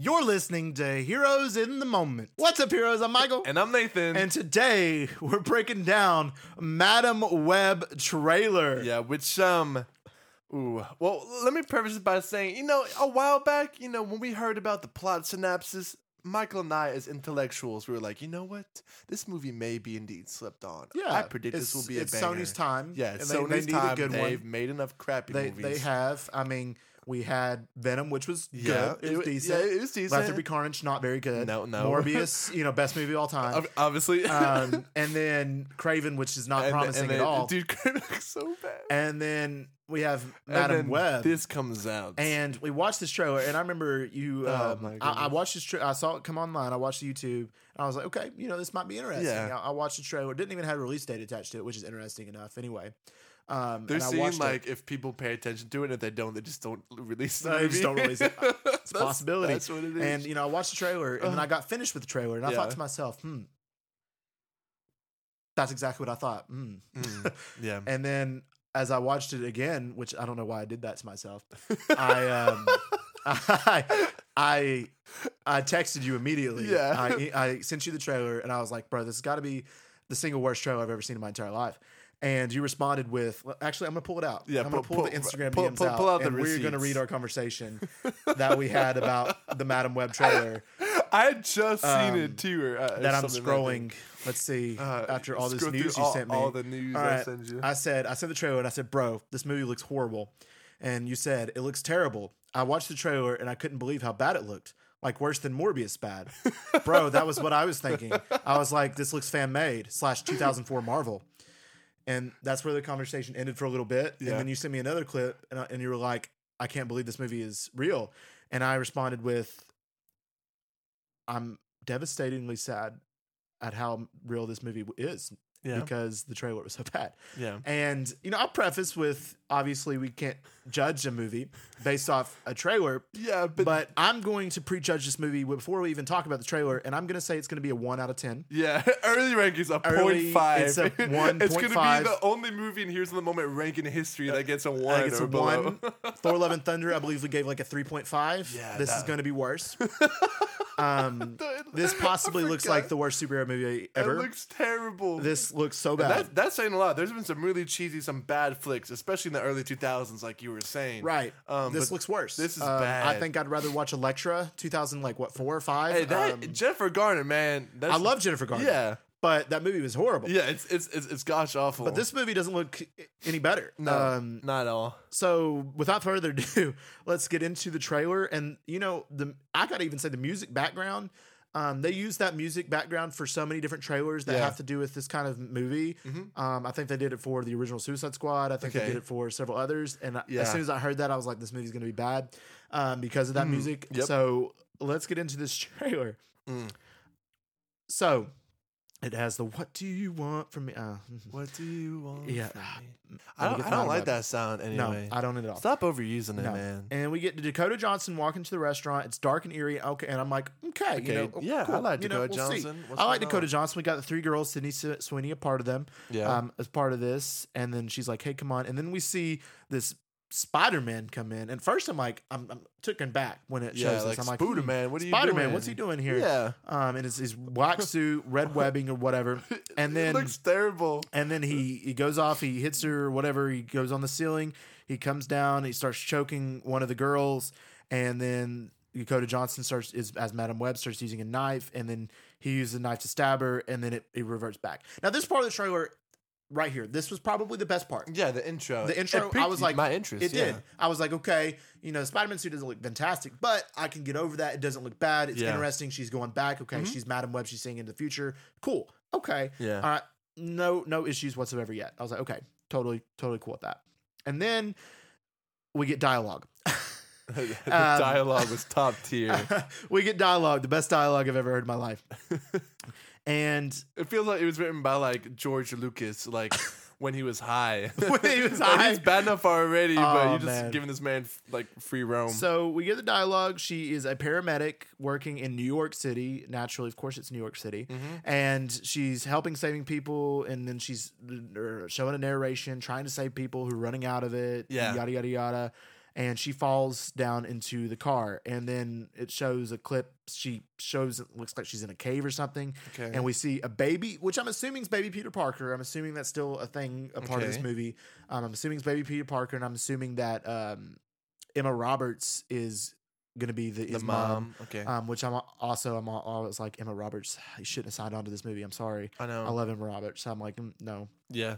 You're listening to Heroes in the Moment. What's up, heroes? I'm Michael. And I'm Nathan. And today we're breaking down Madame Web trailer. yeah, which um Ooh. Well, let me preface it by saying, you know, a while back, you know, when we heard about the plot synopsis, Michael and I, as intellectuals, we were like, you know what? This movie may be indeed slept on. Yeah, I predict this will be a it's banger. Sony's time. Yeah, and it's they, they Sony's need time. a good They've one. made enough crappy They movies. they have. I mean, we had Venom, which was yeah, good. It was wa- decent. Yeah, it was decent. Let There Be Carnage, not very good. No, no. Morbius, you know, best movie of all time. Obviously. um, and then Kraven, which is not And- promising and at all. Dude, Kraven looks so bad. And then we have Madame Web. This comes out. and we watched this trailer, and I remember you. Oh, Um, my I, I watched this. Tra- I saw it come online. I watched the YouTube, and I was like, okay, you know, this might be interesting. Yeah. I, I watched the trailer. It didn't even have a release date attached to it, which is interesting enough. Anyway, um, They're and seeing like it. if people pay attention to it, if they don't, they just don't release they just don't release it. it's a possibility. That's what it is. and you know, I watched the trailer, and then Uh. I got finished with the trailer, and I thought to myself, hmm, that's exactly what I thought. Hmm. Mm, yeah. And then as I watched it again, which I don't know why I did that to myself, I um, I, I I texted you immediately. Yeah. I, I sent you the trailer, and I was like, "Bro, this has got to be the single worst trailer I've ever seen in my entire life." And you responded with, well, "Actually, I'm gonna pull it out. Yeah, I'm gonna pull- pull, the Instagram pull- DMs pull- out, pull out the and we're gonna read our conversation that we had about the Madame Web trailer I had just seen um, it too. Or, uh, that I'm scrolling. Let's see. Uh, after all this news you all, sent me, all the news All I right. sent you. I said, I sent the trailer and I said, bro, this movie looks horrible. And you said, it looks terrible. I watched the trailer and I couldn't believe how bad it looked. Like worse than Morbius bad. bro, that was what I was thinking. I was like, this looks fan made slash 2004 Marvel. And that's where the conversation ended for a little bit. Yeah. And then you sent me another clip and, I, and you were like, I can't believe this movie is real. And I responded with, I'm devastatingly sad at how real this movie is yeah, because the trailer was so bad. yeah. And you know, I'll preface with obviously we can't judge a movie based off a trailer, Yeah, but, but, I'm going to prejudge this movie before we even talk about the trailer, and I'm going to say it's going to be a one out of ten. yeah, early rankings a Early, five. it's a It's gonna be the only movie in Heroes in the Moment rank in history that gets a one I think it's or a below. one. Thor: Love and Thunder, I believe we gave like a three point five. Yeah, this is going to be worse. Um, this possibly looks like the worst superhero movie ever. It looks terrible. this looks so bad. that, that's saying a lot. There's been some really cheesy, some bad flicks, especially in the early 2000s, like you were saying. Right. Um, this looks worse. this is Um, I think I'd rather watch Elektra, 2000, like what, four or five? Hey, that Um, Jennifer Garner, man. That's, I love Jennifer Garner. Yeah, But that movie was horrible. yeah. It's it's it's, it's gosh awful. But this movie doesn't look any better. no, Um, not at all. so without further ado, let's get into the trailer. And you know, the I gotta even say the music background. Um, they use that music background for so many different trailers that Yeah. have to do with this kind of movie. Mhm. Um, I think they did it for the original Suicide Squad. I think they did it for several others. And Yeah. as soon as I heard that, I was like, this movie's gonna be bad um, because of that Mm, music. yep. So let's get into this trailer. Mm. So it has the "What do you want from me?" Uh, What do you want? Yeah. from me? I don't. I don't like that sound No, anyway. I don't at all. Stop overusing it, No. man. And we get Dakota Johnson walking to the restaurant. It's dark and eerie. Okay, and I'm like, okay, Okay, you know, yeah, I cool. like You know, Dakota we'll see. Johnson. What's I like going Dakota on? Johnson. We got the three girls, Sydney S- Sweeney, a part of them, Yeah. um, as part of this. And then she's like, hey, come on. And then we see this Spider Man come in. And first, I'm like, I'm, I'm taken back when it yeah, shows like this. I'm like, Spider hmm, Man. What are you Spider doing? What's he doing here? Yeah. Um, and it's his black suit, red webbing or whatever. And it then looks terrible. and then he he goes off, he hits her or whatever, he goes on the ceiling, he comes down, he starts choking one of the girls, and then Dakota Johnson starts is as Madame Web starts using a knife, and then he uses a knife to stab her, and then it, it reverts back. Now this part of the trailer right here, this was probably the best part. Yeah, the intro. The intro, I was like, my interest. It yeah. did. I was like, okay, you know, Spider Man suit doesn't look fantastic, but I can get over that. It doesn't look bad. It's Yeah. interesting. She's going back. Okay, Mhm. she's Madame Web. She's seeing into the future. Cool. Okay. Yeah. All right. No, no issues whatsoever yet. I was like, okay, totally, totally cool with that. And then we get dialogue. the Um, dialogue was top tier. we get dialogue, the best dialogue I've ever heard in my life. And It feels like it was written by like George Lucas, like when he was high. When he was Like, high. he's bad enough already, but Oh, you're just man. giving this man like free roam. so we get the dialogue. She is a paramedic working in New York City. Naturally, of course, it's New York City. Mhm. And she's helping saving people. And then she's er, showing a narration, trying to save people who are running out of it. Yeah. Yada, yada, yada. And she falls down into the car. And then it shows a clip. She shows it looks like she's in a cave or something. Okay. And we see a baby, which I'm assuming is baby Peter Parker. I'm assuming that's still a thing, a part of this movie. Um, I'm assuming it's baby Peter Parker, and I'm assuming that um, Emma Roberts is going to be the, the mom. mom. Okay. Um, which I'm also I'm always like Emma Roberts. You shouldn't have signed on to this movie. I'm sorry. I know. I love Emma Roberts. So I'm like, mm, no. yeah.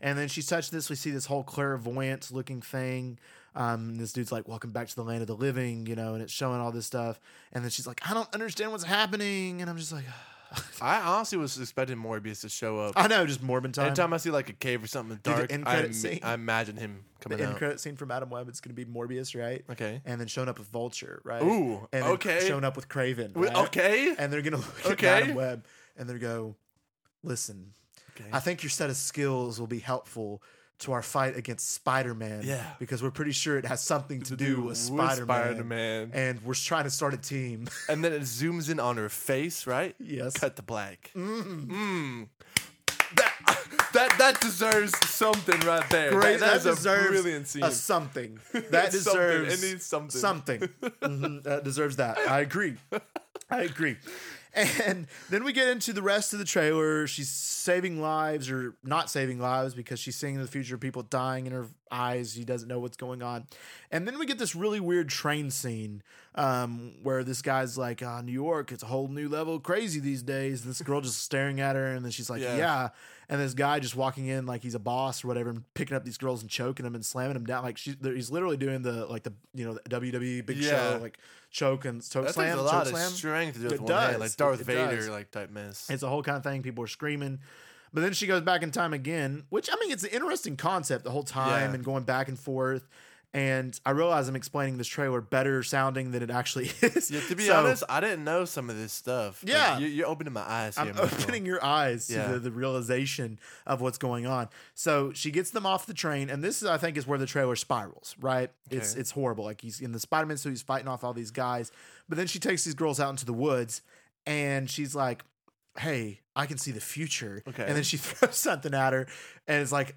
And then she's touching this. We see this whole clairvoyant looking thing. Um, this dude's like, "Welcome back to the land of the living," you know, and it's showing all this stuff. And then she's like, "I don't understand what's happening," and I'm just like, I honestly was expecting Morbius to show up. "I know, just Morbin time." Anytime I see like a cave or something Dude, dark, end I, credit im- scene. I imagine him coming. the end out. credit scene from Madame Web. It's going to be Morbius, right? Okay. And then showing up with Vulture, right? Ooh. And then okay. Showing up with Kraven. Right? Okay. And they're gonna look at Okay. Madame Web and they're go, listen, Okay. I think your set of skills will be helpful to our fight against Spider Man. Yeah. Because we're pretty sure it has something to, do, with Spider Man. Spider-Man. And we're trying to start a team. And then it zooms in on her face, right? yes. Cut the black. Mm. Mm. That, that that deserves something right there. Great. That, that that a deserves brilliant scene. a something. That It's something. deserves It needs something. Something. Mhm, That deserves that. I agree. I agree. And then we get into the rest of the trailer. She's saving lives or not saving lives because she's seeing the future of people dying in her eyes. He doesn't know what's going on. And then we get this really weird train scene um, where this guy's like, oh, New York, it's a whole new level of crazy these days. And this girl just staring at her. And then she's like, Yeah. yeah. And this guy just walking in like he's a boss or whatever and picking up these girls and choking them and slamming them down. Like she, he's literally doing the, like the, you know, the WWE big Yeah. show, like choke and choke that slam, takes a lot slam. strength to do It one hand, like Darth It Vader, does. like type miss. It's a whole kind of thing. People are screaming. But then she goes back in time again, which I mean, it's an interesting concept the whole time Yeah. and going back and forth. And I realize I'm explaining this trailer better sounding than it actually is. Yeah, to be So, honest, I didn't know some of this stuff. Yeah. you, you're opening my eyes here. I'm opening your eyes Yeah. to the, the realization of what's going on. So she gets them off the train, and this is, I think, is where the trailer spirals. Right? It's Okay. it's horrible. Like he's in the Spider Man suit, he's fighting off all these guys, but then she takes these girls out into the woods, and she's like, "Hey, I can see the future." Okay. And then she throws something at her, and it's like.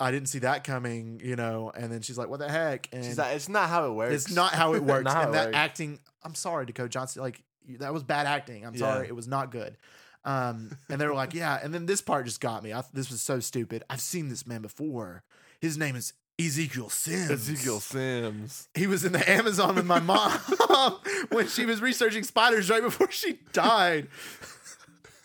I didn't see that coming, you know, and then she's like, "What the heck?" And She's like, it's not how it works. it's not how it works. How and it that works. acting, I'm sorry, Dakota Johnson, like that was bad acting. I'm Yeah. sorry, it was not good. Um, and they were like, yeah. And then this part just got me. I, this was so stupid. I've seen this man before. His name is Ezekiel Sims. Ezekiel Sims. He was in the Amazon with my mom when she was researching spiders right before she died.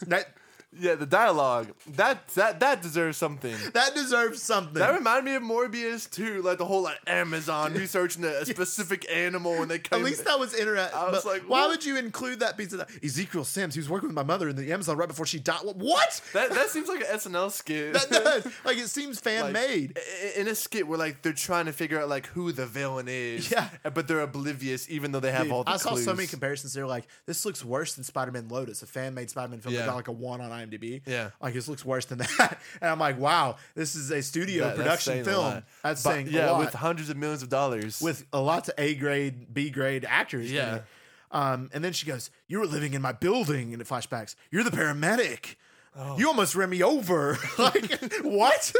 That Yeah, the dialogue that that that deserves something. that deserves something. That reminded me of Morbius too, like the whole like Amazon researching a, specific animal and they come. At least that was interesting. I was like, why what? would you include that piece of that? Ezekiel Sims, he was working with my mother in the Amazon right before she died. What? that that seems like an SNL skit. That does. Like it seems fan Like, made. in a skit where like they're trying to figure out like who the villain is, Yeah. but they're oblivious even though they have all the I saw clues. so many comparisons. They're like, this looks worse than Spider Man Lotus, a fan made Spider Man film that Yeah. got like a one on IMDb. Yeah. Like this looks worse than that. And I'm like, wow, this is a studio That- that's production a film. That's But, saying yeah, with hundreds of millions of dollars. with a lot of A grade, B grade actors. Yeah. Um, and then she goes, You were living in my building, and it flashbacks. You're the paramedic. Oh. You almost ran me over. like, what?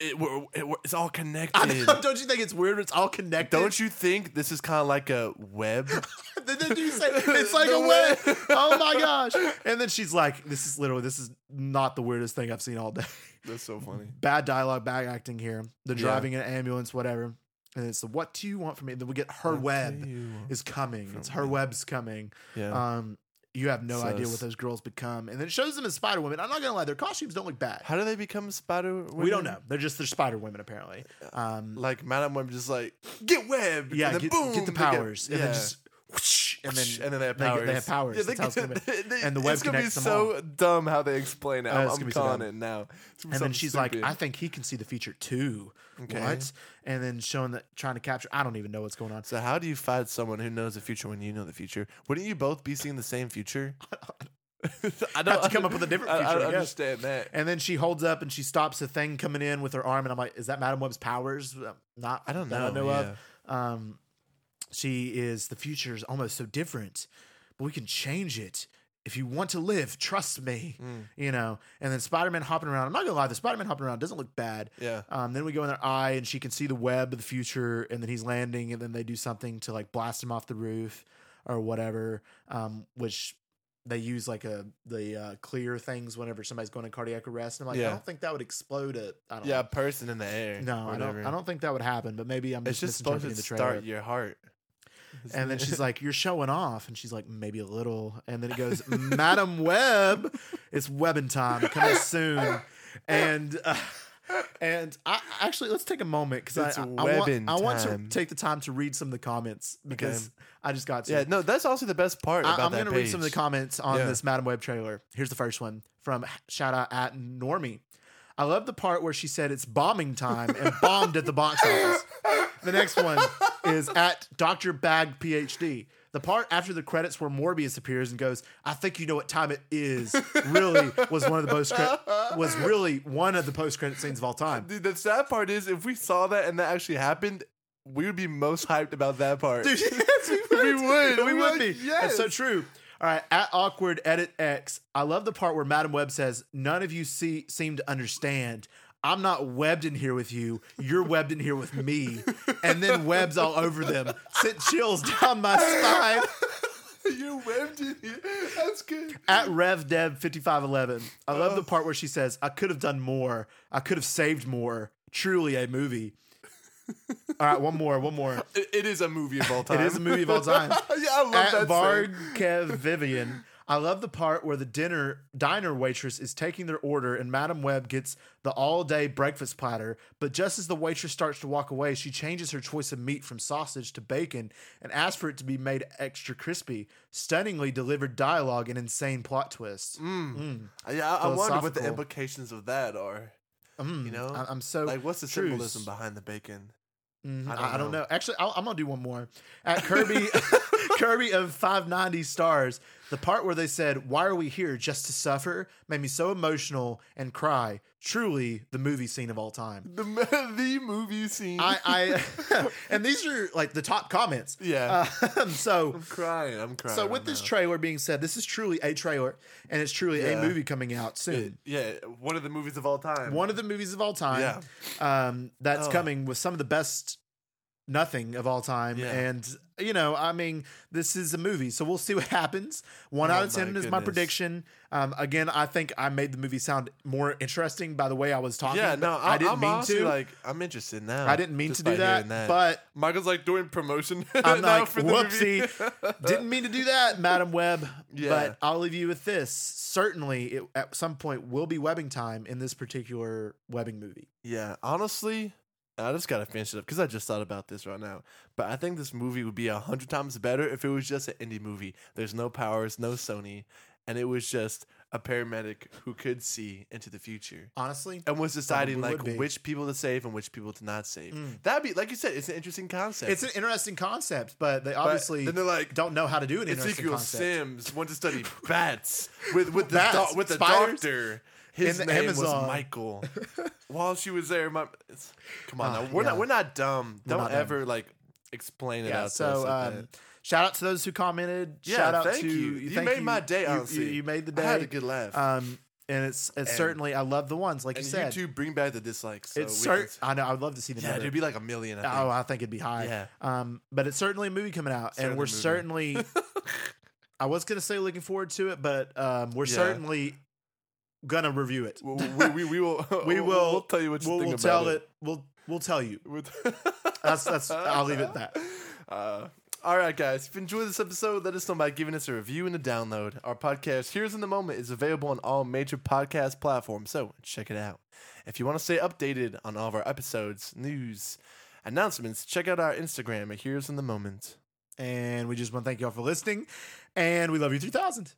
It, it, it's all connected. don't you think it's weird? It's all connected. Don't you think this is kind of like a web? Then you say it's like a way- web. Oh my gosh! And then she's like, "This is literally this is not the weirdest thing I've seen all day. That's so funny. Bad dialogue, bad acting here. The Yeah. driving an ambulance, whatever. And it's the what do you want from me? And then we get her web is coming. It's her me? web's coming. Yeah. Um, you have no So idea what those girls become, and then it shows them as Spider Women. I'm not gonna lie, their costumes don't look bad. How do they become Spider? Women? We don't know. They're just they're Spider Women apparently. Um, Like Madame Web, just like get web. yeah, get, boom, get the they get- powers, and yeah. then just and then and then they have they powers. they have powers. Yeah, That's how it's gonna get- they- and the web it's gonna be connects them so dumb how they explain it. Uh, I'm, it's I'm gonna be so calling dumb. it now. It's gonna be And then something she's stupid. like, I think he can see the future too. Okay. What? And then showing that trying to capture. I don't even know what's going on. So how do you fight someone who knows the future when you know the future? Wouldn't you both be seeing the same future? I don't Have to come up with a different I, future, I I guess. understand that. And then she holds up and she stops the thing coming in with her arm, and I'm like, is that Madame Web's powers? Uh, Not. I don't that know. I know yeah. of. Um, she is the future is almost so different, but we can change it if you want to live, trust me. Mm. You know, and then Spider Man hopping around. I'm not gonna lie, the Spider Man hopping around doesn't look bad. Yeah. Um, then we go in their eye, and she can see the web of the future, and then he's landing, and then they do something to like blast him off the roof or whatever. Um, which they use like a the uh, clear things whenever somebody's going to cardiac arrest. And I'm like, I don't think that would explode a. I don't Yeah, a person in the air. No, I don't. I don't think that would happen. But maybe I'm It's just, just supposed to the trailer. start your heart. And then she's like, "You're showing off," and she's like, "Maybe a little." And then it goes, "Madame Web, it's webbing time coming soon." And uh, and I actually let's take a moment because I, It's I, I want I want to take the time to read some of the comments because I just got to. Yeah, no, that's also the best part I, about I'm gonna read some of the comments on Yeah. this Madame Web trailer. Here's the first one from shout out at Normie. I love the part where she said it's bombing time and bombed at the box office. The next one is at Dr. Bag PhD. The part after the credits where Morbius appears and goes, "I think you know what time it is." Really was one of the post was really one of the post credit scenes of all time. Dude, the sad part is if we saw that and that actually happened, we would be most hyped about that part. Dude, yes, we would. We would. We We would be. Yes. That's so true. All right, at awkward edit X. I love the part where Madame Web says, "None of you see seem to understand. I'm not webbed in here with you. You're webbed in here with me." And then webs all over them. Sent chills down my spine. You're webbed in here. That's good. At RevDev5511. I love the part where she says, I could have done more. I could have saved more. Truly a movie. All right, one more, one more. It, it is a movie of all time. It is a movie of all time. yeah, I love At that. Saying. Kev Vivian. I love the part where the dinner diner waitress is taking their order and Madame Web gets the all-day breakfast platter, but just as the waitress starts to walk away, she changes her choice of meat from sausage to bacon and asks for it to be made extra crispy. Stunningly delivered dialogue and insane plot twists. Mm. Yeah, I, I wonder what the implications of that are. Mm, You know, I- I'm so Like, what's the truce. symbolism behind the bacon? Mhm, I I don't don't, know. know. Actually, I'll, I'm gonna do one more. At Kirby, Kirby of 590 stars, the part where they said, "Why are we here? Just to suffer?" made me so emotional and cry. Truly, the movie scene of all time. The the movie scene. I, I and these are like the top comments. yeah, Um, so, I'm crying. I'm crying. so with right this now. trailer being said, this is truly a trailer, and it's truly Yeah. a movie coming out soon. yeah, one of the movies of all time. One of the movies of all time. Yeah. um, that's Oh. coming with some of the best nothing of all time. Yeah. And, you know, I mean, this is a movie, so we'll see what happens. One Oh out of my 10 is my prediction. Um, again, I think I made the movie sound more interesting by the way I was talking. Yeah, no, I, I didn't I'm mean to. Like, I'm interested now. I didn't mean to do hearing that, but Michael's like doing promotion. I'm like, for the movie. whoopsie. didn't mean to do that, Madame Web. Yeah. But I'll leave you with this. Certainly, it, at some point, will be webbing time in this particular webbing movie. Yeah, honestly, I just gotta finish it up because I just thought about this right now. But I think this movie would be a hundred times better if it was just an indie movie. There's no powers, no Sony, and it was just a paramedic who could see into the future Honestly, and was deciding like which people to save and which people to not save. Mm. That'd be like you said, it's an interesting concept. it's an interesting concept, but they But obviously then they're like. don't know how to do interesting Ezekiel concept. Sims went to study bats with with the Bats, doc- with the doctor. His in name Amazon. was Michael. While she was there, my it's, come on, Ah, now. we're yeah. not we're not dumb. We're Don't not dumb. ever like explain it yeah. out to us So like um, shout out to those who commented. Yeah, shout out thank to you. You made my day, You- honestly. You, you made the day. I had a good laugh. Um, and it's it's And- certainly I love the ones like you said. YouTube bring back the dislikes. So it's can- I know. I'd love to see the yeah, number. it'd be like a million. I think. Oh, I think it'd be high. Yeah. Um, but it's certainly a movie coming out, and we're movie. certainly. I was gonna say looking forward to it, but um, we're Yeah. certainly gonna review it. we, we, we, will. We will. We'll tell you what you we'll, think we'll about tell it. it. We'll we'll tell you. That's that's. I'll leave it at that. Uh, all right, guys. If you enjoyed this episode, let us know by giving us a review and a download. Our podcast, Heroes in the Moment, is available on all major podcast platforms, so check it out. If you want to stay updated on all of our episodes, news, announcements, check out our Instagram at Heroes in the Moment. And we just want to thank y'all for listening, and we love you three thousand.